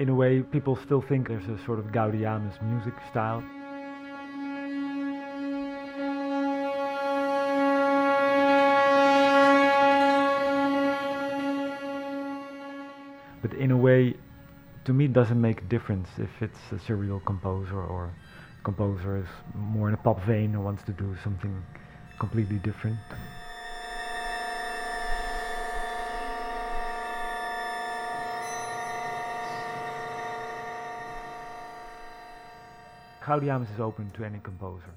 in a way, people still think there's a sort of Gaudeamus music style. But in a way, to me, it doesn't make a difference if it's a serial composer or composer is more in a pop vein or wants to do something completely different. Gaudeamus is open to any composer.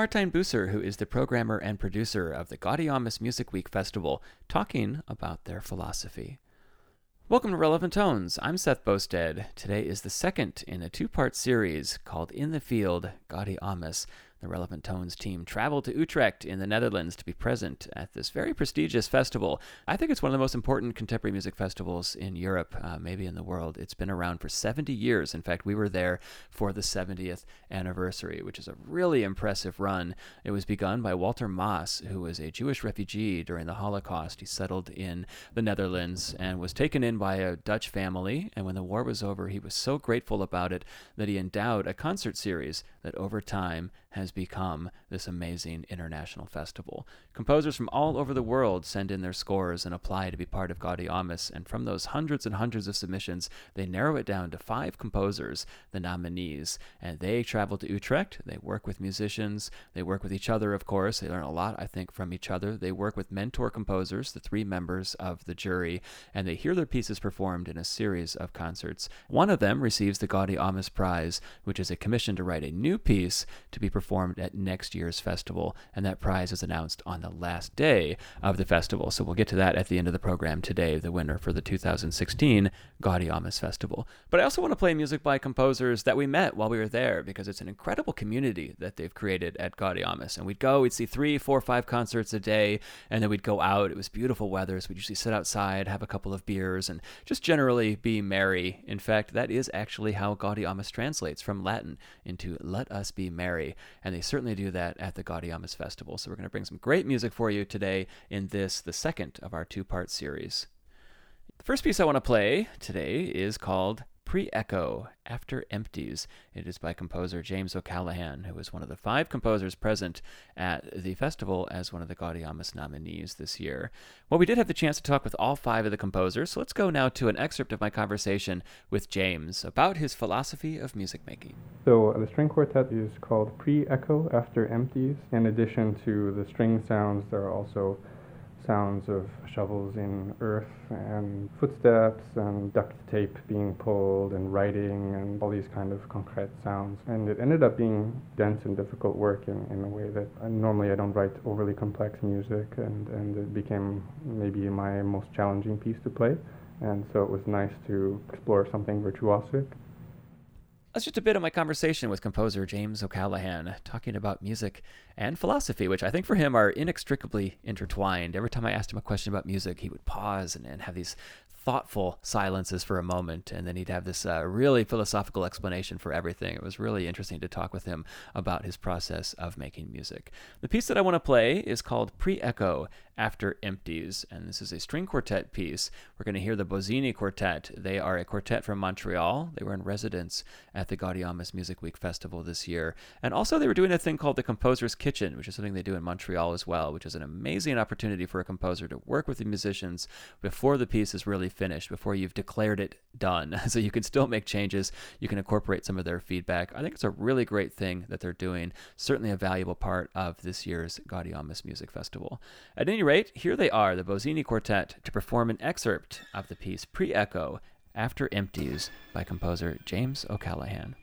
Martijn Buser, who is the programmer and producer of the Gaudeamus Music Week Festival, talking about their philosophy. Welcome to Relevant Tones. I'm Seth Boustead. Today is the second in a two part series called In the Field Gaudeamus. The Relevant Tones team traveled to Utrecht in the Netherlands to be present at this very prestigious festival. I think it's one of the most important contemporary music festivals in Europe, uh, maybe in the world. It's been around for 70 years. In fact, we were there for the 70th anniversary, which is a really impressive run. It was begun by Walter Maas, who was a Jewish refugee during the Holocaust. He settled in the Netherlands and was taken in by a Dutch family. And when the war was over, he was so grateful about it that he endowed a concert series that over time has become this amazing international festival. Composers from all over the world send in their scores and apply to be part of Gaudeamus, and from those hundreds and hundreds of submissions, they narrow it down to five composers, the nominees, and they travel to Utrecht. They work with musicians, they work with each other, of course. They learn a lot, I think, from each other. They work with mentor composers, the three members of the jury, and they hear their pieces performed in a series of concerts. One of them receives the Gaudeamus Prize, which is a commission to write a new piece to be performed at next year's festival, and that prize is announced on the last day of the festival. So we'll get to that at the end of the program today, the winner for the 2016 Gaudeamus Festival. But I also want to play music by composers that we met while we were there because it's an incredible community that they've created at Gaudeamus. And we'd go, we'd see three, four, five concerts a day, and then we'd go out. It was beautiful weather, so we'd usually sit outside, have a couple of beers, and just generally be merry. In fact, that is actually how Gaudeamus translates from Latin into let us be merry. And they certainly do that at the Gaudeamus Festival. So we're going to bring some great music for you today in this, the second of our two part series. The first piece I want to play today is called Pre Echo After Empties. It is by composer James O'Callaghan, who was one of the five composers present at the festival as one of the Gaudeamus nominees this year. Well, we did have the chance to talk with all five of the composers, so let's go now to an excerpt of my conversation with James about his philosophy of music making. So, uh, the string quartet is called Pre Echo After Empties. In addition to the string sounds, there are also sounds of shovels in earth and footsteps and duct tape being pulled and writing and all these kind of concrete sounds. And it ended up being dense and difficult work in, in a way that I, normally I don't write overly complex music and, and it became maybe my most challenging piece to play. And so it was nice to explore something virtuosic. That's just a bit of my conversation with composer James O'Callaghan, talking about music and philosophy, which I think for him are inextricably intertwined. Every time I asked him a question about music, he would pause and, and have these thoughtful silences for a moment, and then he'd have this uh, really philosophical explanation for everything. It was really interesting to talk with him about his process of making music. The piece that I want to play is called Pre Echo After Empties, and this is a string quartet piece. We're going to hear the Bozzini Quartet. They are a quartet from Montreal. They were in residence at the Gaudeamus Music Week Festival this year, and also they were doing a thing called the Composer's Kitchen, which is something they do in Montreal as well, which is an amazing opportunity for a composer to work with the musicians before the piece is really finished, before you've declared it done. So you can still make changes. You can incorporate some of their feedback. I think it's a really great thing that they're doing. Certainly a valuable part of this year's Gaudeamus Music Festival. At any rate, here they are, the Bozzini Quartet, to perform an excerpt of the piece Pre Echo After Empties by composer James O'Callaghan.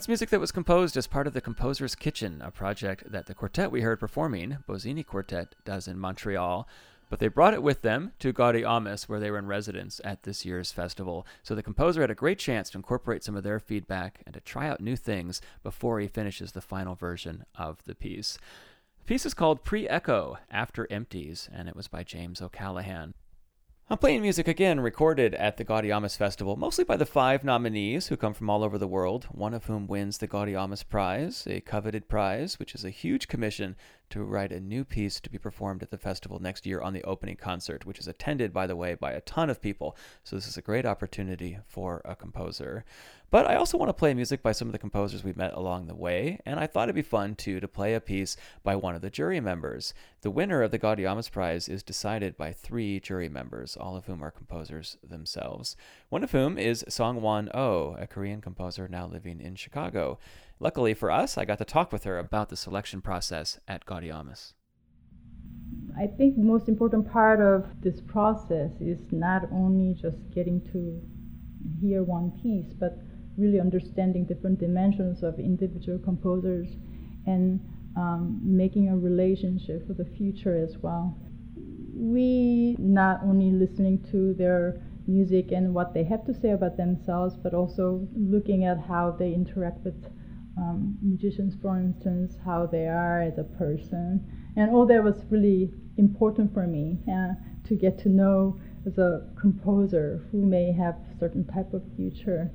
That's music that was composed as part of the Composer's Kitchen, a project that the quartet we heard performing, Bozzini Quartet, does in Montreal. But they brought it with them to Gaudeamus, where they were in residence at this year's festival. So the composer had a great chance to incorporate some of their feedback and to try out new things before he finishes the final version of the piece. The piece is called Pre Echo After Empties, and it was by James O'Callaghan. I'm playing music again recorded at the Gaudeamus Festival, mostly by the five nominees who come from all over the world, one of whom wins the Gaudeamus Prize, a coveted prize, which is a huge commission to write a new piece to be performed at the festival next year on the opening concert, which is attended, by the way, by a ton of people. So this is a great opportunity for a composer. But I also want to play music by some of the composers we've met along the way, and I thought it'd be fun too to play a piece by one of the jury members. The winner of the Gaudeamus Prize is decided by three jury members, all of whom are composers themselves. One of whom is Songwon Oh, a Korean composer now living in Chicago. Luckily for us, I got to talk with her about the selection process at Gaudeamus. I think the most important part of this process is not only just getting to hear one piece, but really understanding different dimensions of individual composers and um, making a relationship for the future as well. We not only listening to their music and what they have to say about themselves, but also looking at how they interact with um, musicians, for instance, how they are as a person. And all that was really important for me uh, to get to know as a composer who may have certain type of future.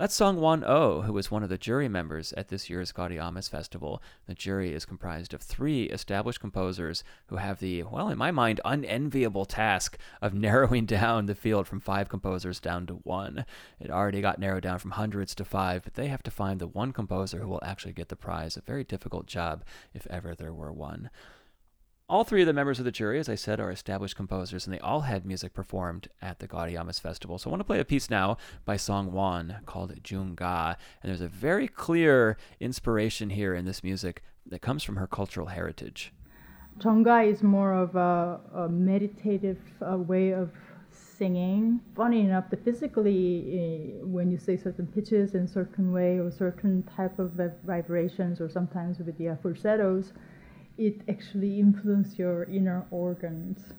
That's Songwon Oh, who was one of the jury members at this year's Gaudeamus Festival. The jury is comprised of three established composers who have the, well, in my mind, unenviable task of narrowing down the field from five composers down to one. It already got narrowed down from hundreds to five, but they have to find the one composer who will actually get the prize. A very difficult job, if ever there were one. All three of the members of the jury, as I said, are established composers, and they all had music performed at the Gaudeamus Festival. So I want to play a piece now by Song Wan called Junga, and there's a very clear inspiration here in this music that comes from her cultural heritage. Junga is more of a, a meditative uh, way of singing. Funny enough, the physically, uh, when you say certain pitches in certain way or certain type of vibrations, or sometimes with the falsettos, it actually influences your inner organs.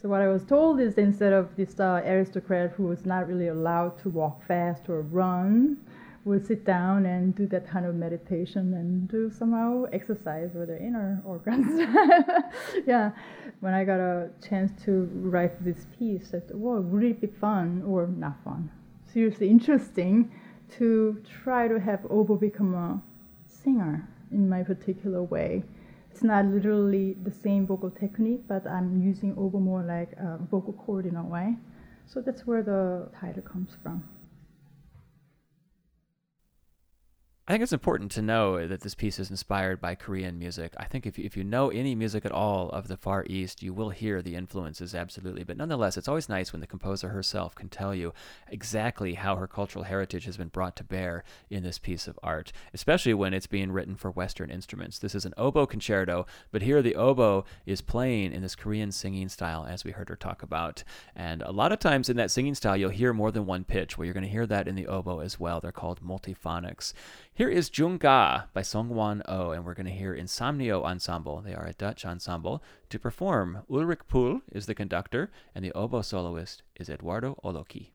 So what I was told is instead of this uh, aristocrat who was not really allowed to walk fast or run, would sit down and do that kind of meditation and do somehow exercise with their inner organs. yeah, when I got a chance to write this piece, I thought, would it be fun or not fun? Seriously interesting to try to have oboe become a singer in my particular way it's not literally the same vocal technique, but I'm using oboe more like a vocal cord in a way. So that's where the title comes from. I think it's important to know that this piece is inspired by Korean music. I think if you, if you know any music at all of the Far East, you will hear the influences absolutely. But nonetheless, it's always nice when the composer herself can tell you exactly how her cultural heritage has been brought to bear in this piece of art, especially when it's being written for Western instruments. This is an oboe concerto, but here the oboe is playing in this Korean singing style, as we heard her talk about. And a lot of times in that singing style, you'll hear more than one pitch. Well, you're going to hear that in the oboe as well. They're called multiphonics. Here is Junga by Songwon Oh, and we're going to hear Insomnio Ensemble. They are a Dutch ensemble. To perform, Ulrich Pohl is the conductor, and the oboe soloist is Eduardo Oloki.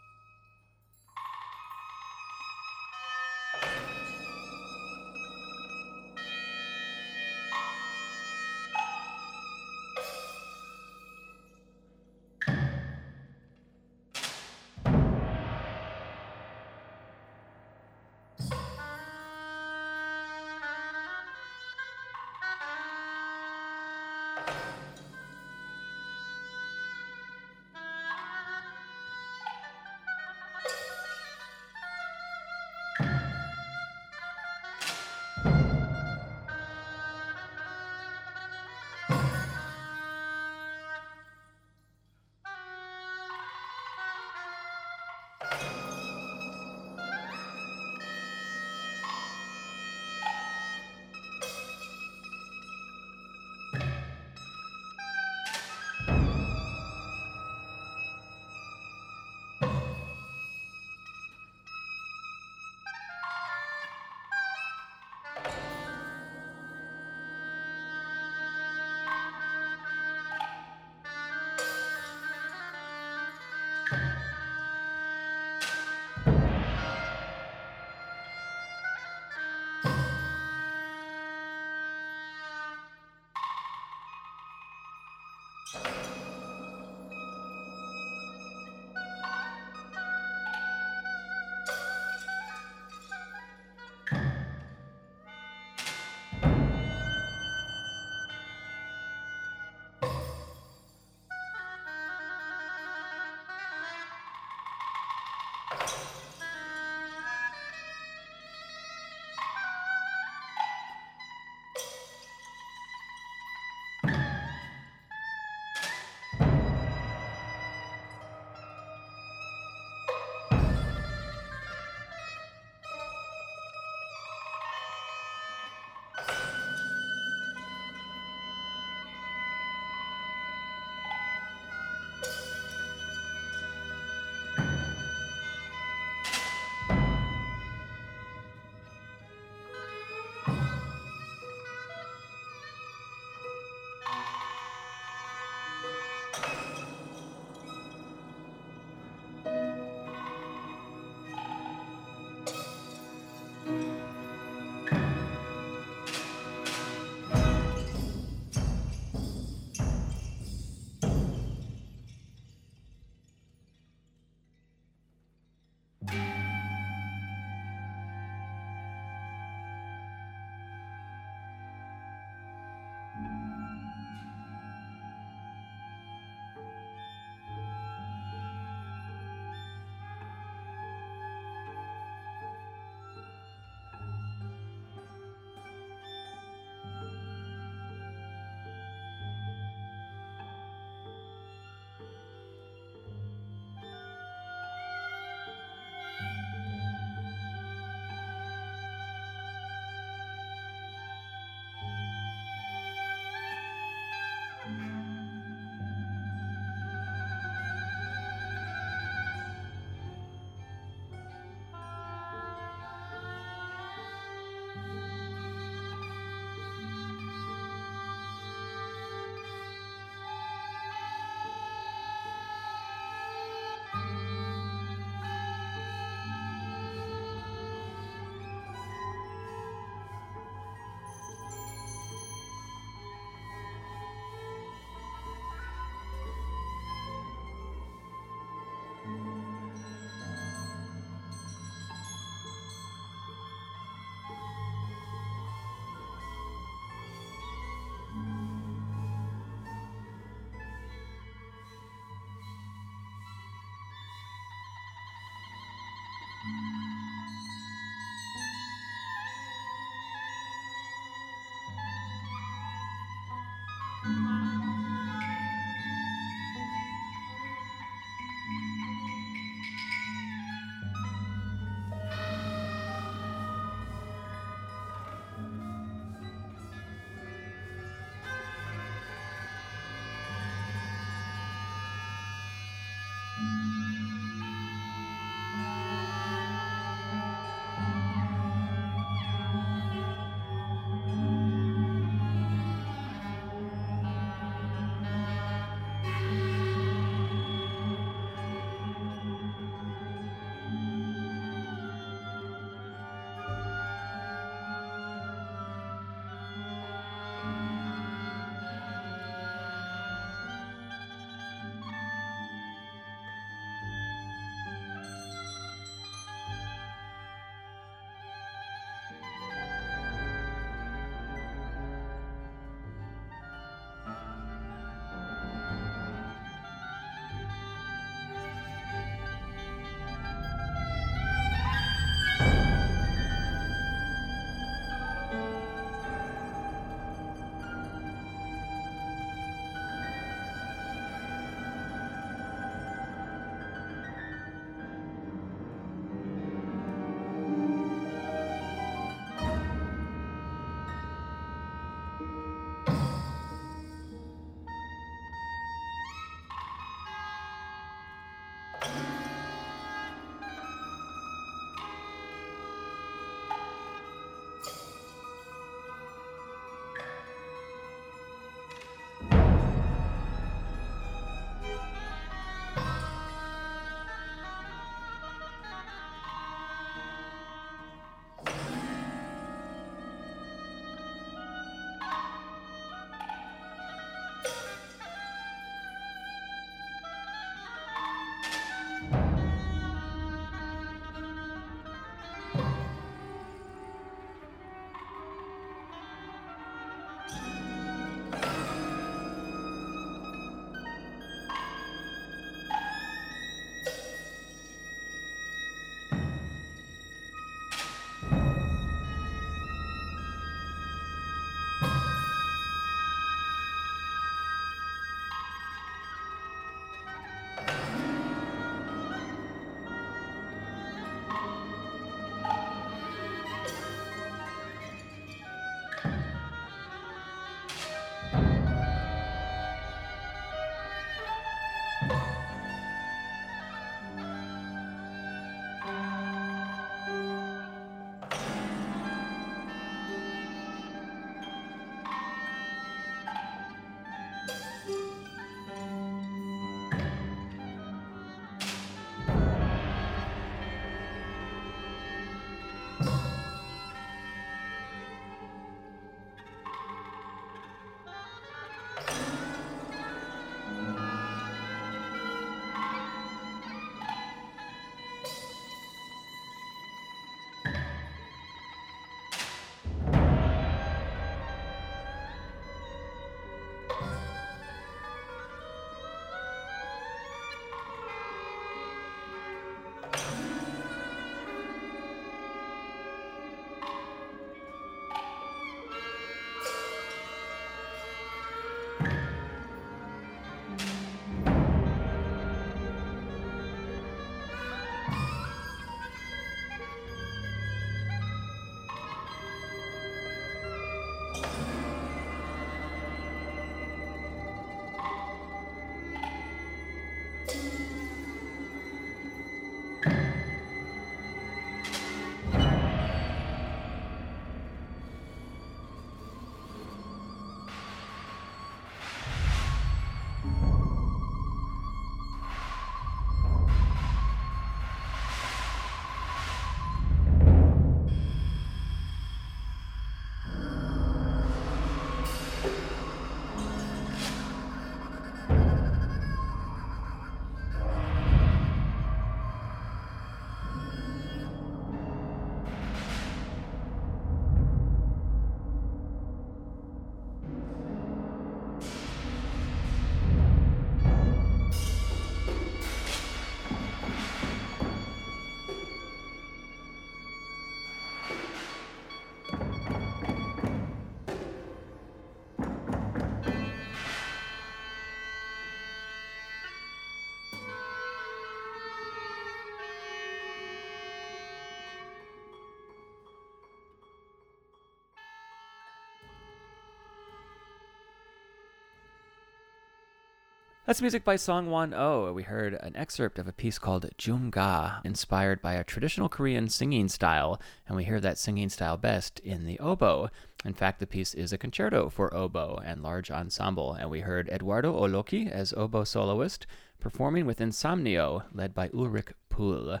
That's music by Song Wan Oh. We heard an excerpt of a piece called Jungga, inspired by a traditional Korean singing style, and we hear that singing style best in the oboe. In fact, the piece is a concerto for oboe and large ensemble, and we heard Eduardo Oloki as oboe soloist, performing with Insomnio, led by Ulrich Pohl.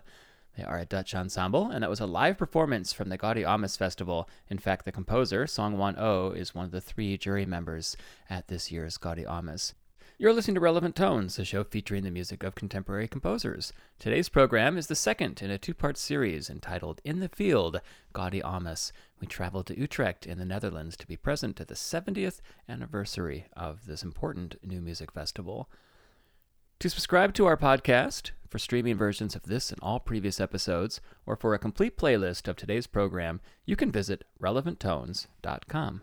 They are a Dutch ensemble, and that was a live performance from the Gaudeamus Festival. In fact, the composer, Song Wan Oh, is one of the three jury members at this year's Gaudeamus. You're listening to Relevant Tones, a show featuring the music of contemporary composers. Today's program is the second in a two part series entitled In the Field Gaudeamus. We traveled to Utrecht in the Netherlands to be present at the 70th anniversary of this important new music festival. To subscribe to our podcast, for streaming versions of this and all previous episodes, or for a complete playlist of today's program, you can visit relevanttones.com.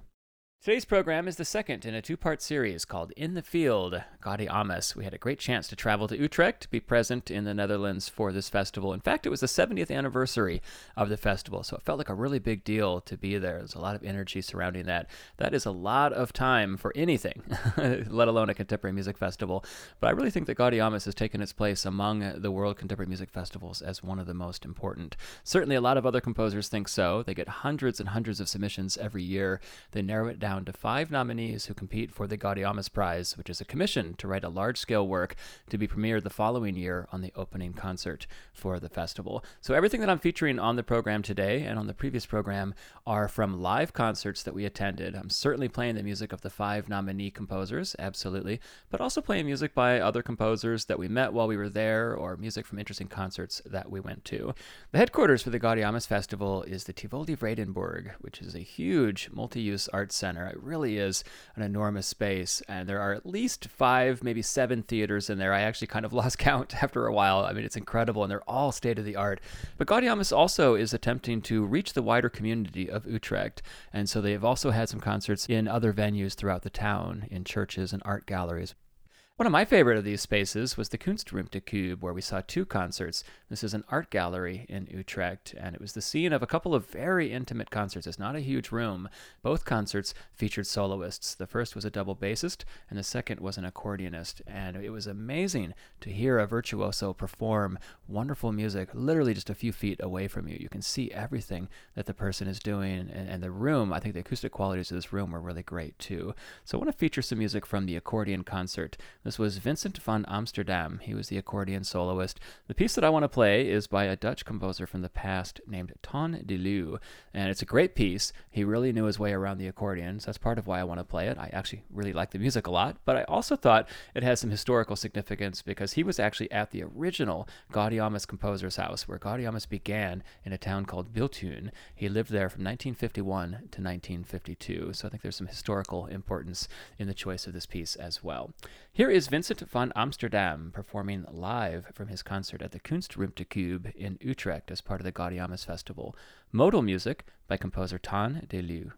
Today's program is the second in a two part series called In the Field, Gaudeamus. We had a great chance to travel to Utrecht to be present in the Netherlands for this festival. In fact, it was the 70th anniversary of the festival, so it felt like a really big deal to be there. There's a lot of energy surrounding that. That is a lot of time for anything, let alone a contemporary music festival. But I really think that Gaudeamus has taken its place among the world contemporary music festivals as one of the most important. Certainly, a lot of other composers think so. They get hundreds and hundreds of submissions every year, they narrow it down down to five nominees who compete for the Gaudeamus Prize, which is a commission to write a large scale work to be premiered the following year on the opening concert for the festival. So, everything that I'm featuring on the program today and on the previous program are from live concerts that we attended. I'm certainly playing the music of the five nominee composers, absolutely, but also playing music by other composers that we met while we were there or music from interesting concerts that we went to. The headquarters for the Gaudeamus Festival is the Tivoli Vredenburg, which is a huge multi use art center Center. It really is an enormous space, and there are at least five, maybe seven theaters in there. I actually kind of lost count after a while. I mean, it's incredible, and they're all state of the art. But Gaudeamus also is attempting to reach the wider community of Utrecht, and so they've also had some concerts in other venues throughout the town, in churches and art galleries. One of my favorite of these spaces was the Kunstruimte Kube, where we saw two concerts. This is an art gallery in Utrecht, and it was the scene of a couple of very intimate concerts. It's not a huge room. Both concerts featured soloists. The first was a double bassist, and the second was an accordionist. And it was amazing to hear a virtuoso perform wonderful music literally just a few feet away from you. You can see everything that the person is doing, and, and the room, I think the acoustic qualities of this room were really great too. So I want to feature some music from the accordion concert. This was Vincent van Amsterdam. He was the accordion soloist. The piece that I want to play is by a Dutch composer from the past named Ton de Leeuw, and it's a great piece. He really knew his way around the accordion, so that's part of why I want to play it. I actually really like the music a lot, but I also thought it has some historical significance because he was actually at the original Gaudeamus composer's house, where Gaudeamus began in a town called Bilthoven. He lived there from 1951 to 1952, so I think there's some historical importance in the choice of this piece as well. Here is Vincent van Amsterdam performing live from his concert at the Kunstruimte Kube in Utrecht as part of the Gaudeamus Festival. Modal music by composer Ton de Leeuw.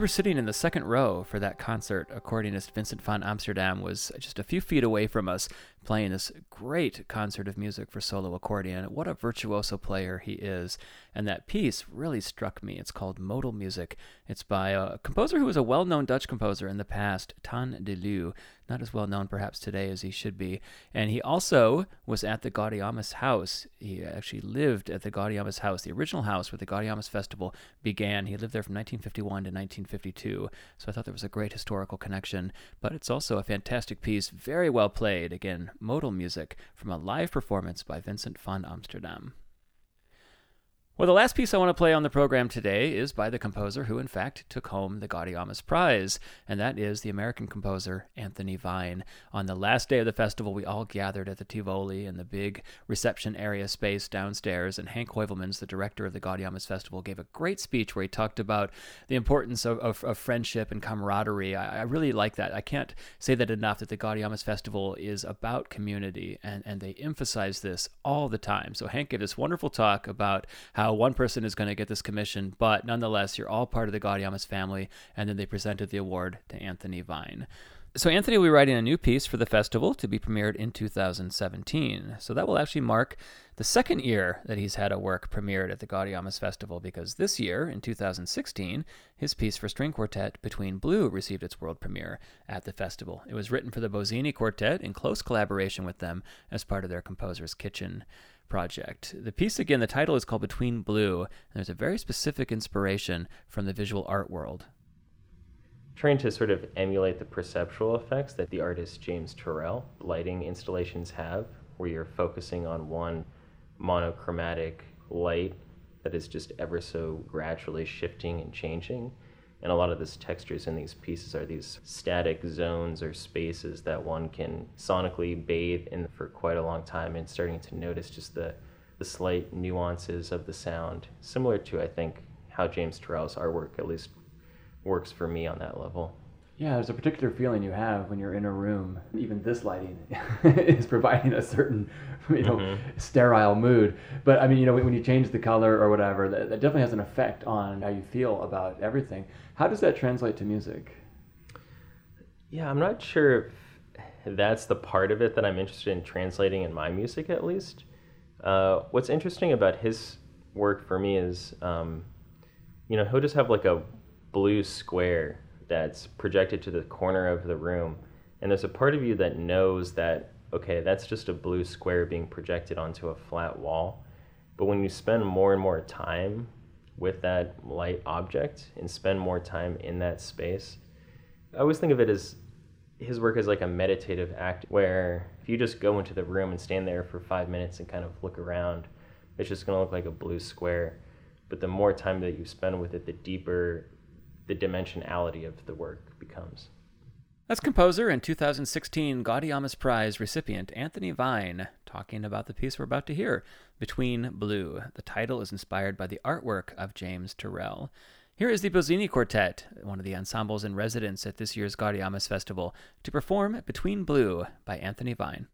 We were sitting in the second row for that concert. Accordionist Vincent van Amsterdam was just a few feet away from us, playing this great concert of music for solo accordion. What a virtuoso player he is. And that piece really struck me. It's called Modal Music. It's by a composer who was a well known Dutch composer in the past, Ton de Leeuw. Not as well known perhaps today as he should be. And he also was at the Gaudeamus house. He actually lived at the Gaudeamus house, the original house where the Gaudeamus Festival began. He lived there from 1951 to 1952. So I thought there was a great historical connection. But it's also a fantastic piece, very well played. Again, modal music from a live performance by Vincent van Amsterdam. Well, the last piece I want to play on the program today is by the composer who, in fact, took home the Gaudeamus Prize, and that is the American composer Anthony Vine. On the last day of the festival, we all gathered at the Tivoli in the big reception area space downstairs, and Hank Heuvelmans, the director of the Gaudeamus Festival, gave a great speech where he talked about the importance of, of, of friendship and camaraderie. I, I, really like that. I can't say that enough that the Gaudeamus Festival is about community, and, and they emphasize this all the time. So Hank gave this wonderful talk about how Uh, one person is going to get this commission, but nonetheless, you're all part of the Gaudeamus family. And then they presented the award to Anthony Vine. So Anthony will be writing a new piece for the festival to be premiered in 2017. So that will actually mark the second year that he's had a work premiered at the Gaudeamus Festival because this year, in 2016, his piece for string quartet Between Blue received its world premiere at the festival. It was written for the Bozzini Quartet in close collaboration with them as part of their Composer's Kitchen project. The piece, again, the title is called Between Blue, and there's a very specific inspiration from the visual art world. Trying to sort of emulate the perceptual effects that the artist James Turrell lighting installations have, where you're focusing on one monochromatic light that is just ever so gradually shifting and changing and a lot of this textures in these pieces are these static zones or spaces that one can sonically bathe in for quite a long time and starting to notice just the, the slight nuances of the sound, similar to, I think, how James Turrell's artwork at least works for me on that level. Yeah, there's a particular feeling you have when you're in a room. Even this lighting is providing a certain, you know, mm-hmm. sterile mood. But I mean, you know, when you change the color or whatever, that, that, definitely has an effect on how you feel about everything. How does that translate to music? Yeah, I'm not sure if that's the part of it that I'm interested in translating in my music, at least. Uh, what's interesting about his work for me is, um, you know, he'll just have like a blue square that's projected to the corner of the room. And there's a part of you that knows that, okay, that's just a blue square being projected onto a flat wall. But when you spend more and more time with that light object and spend more time in that space, I always think of it as his work as like a meditative act where if you just go into the room and stand there for five minutes and kind of look around, it's just going to look like a blue square. But the more time that you spend with it, the deeper the dimensionality of the work becomes. That's composer and 2016 Gaudeamus Prize recipient Anthony Vine talking about the piece we're about to hear, Between Blue. The title is inspired by the artwork of James Turrell. Here is the Bozzini Quartet, one of the ensembles in residence at this year's Gaudeamus Festival, to perform Between Blue by Anthony Vine.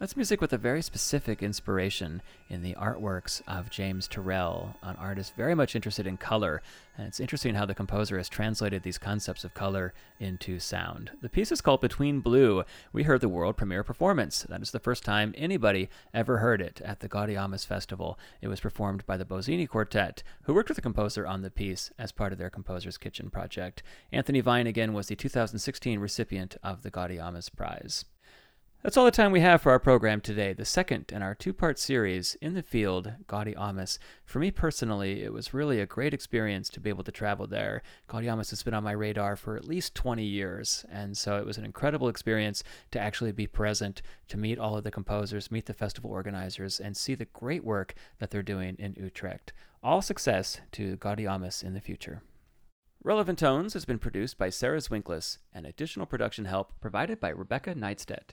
That's music with a very specific inspiration in the artworks of James Turrell, an artist very much interested in color. And it's interesting how the composer has translated these concepts of color into sound. The piece is called Between Blue. We heard the world premiere performance. That is the first time anybody ever heard it at the Gaudeamus Festival. It was performed by the Bozzini Quartet, who worked with the composer on the piece as part of their Composer's Kitchen project. Anthony Vine again was the 2016 recipient of the Gaudeamus Prize. That's all the time we have for our program today, the second in our two part series, In the Field, Gaudeamus. For me personally, it was really a great experience to be able to travel there. Gaudeamus has been on my radar for at least 20 years, and so it was an incredible experience to actually be present, to meet all of the composers, meet the festival organizers, and see the great work that they're doing in Utrecht. All success to Gaudeamus in the future. Relevant Tones has been produced by Sarah Zwinklis, and additional production help provided by Rebecca Neidstedt.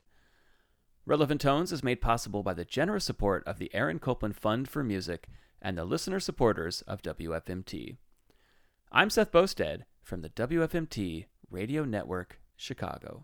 Relevant Tones is made possible by the generous support of the Aaron Copland Fund for Music and the listener supporters of WFMT. I'm Seth Boustead from the WFMT Radio Network, Chicago.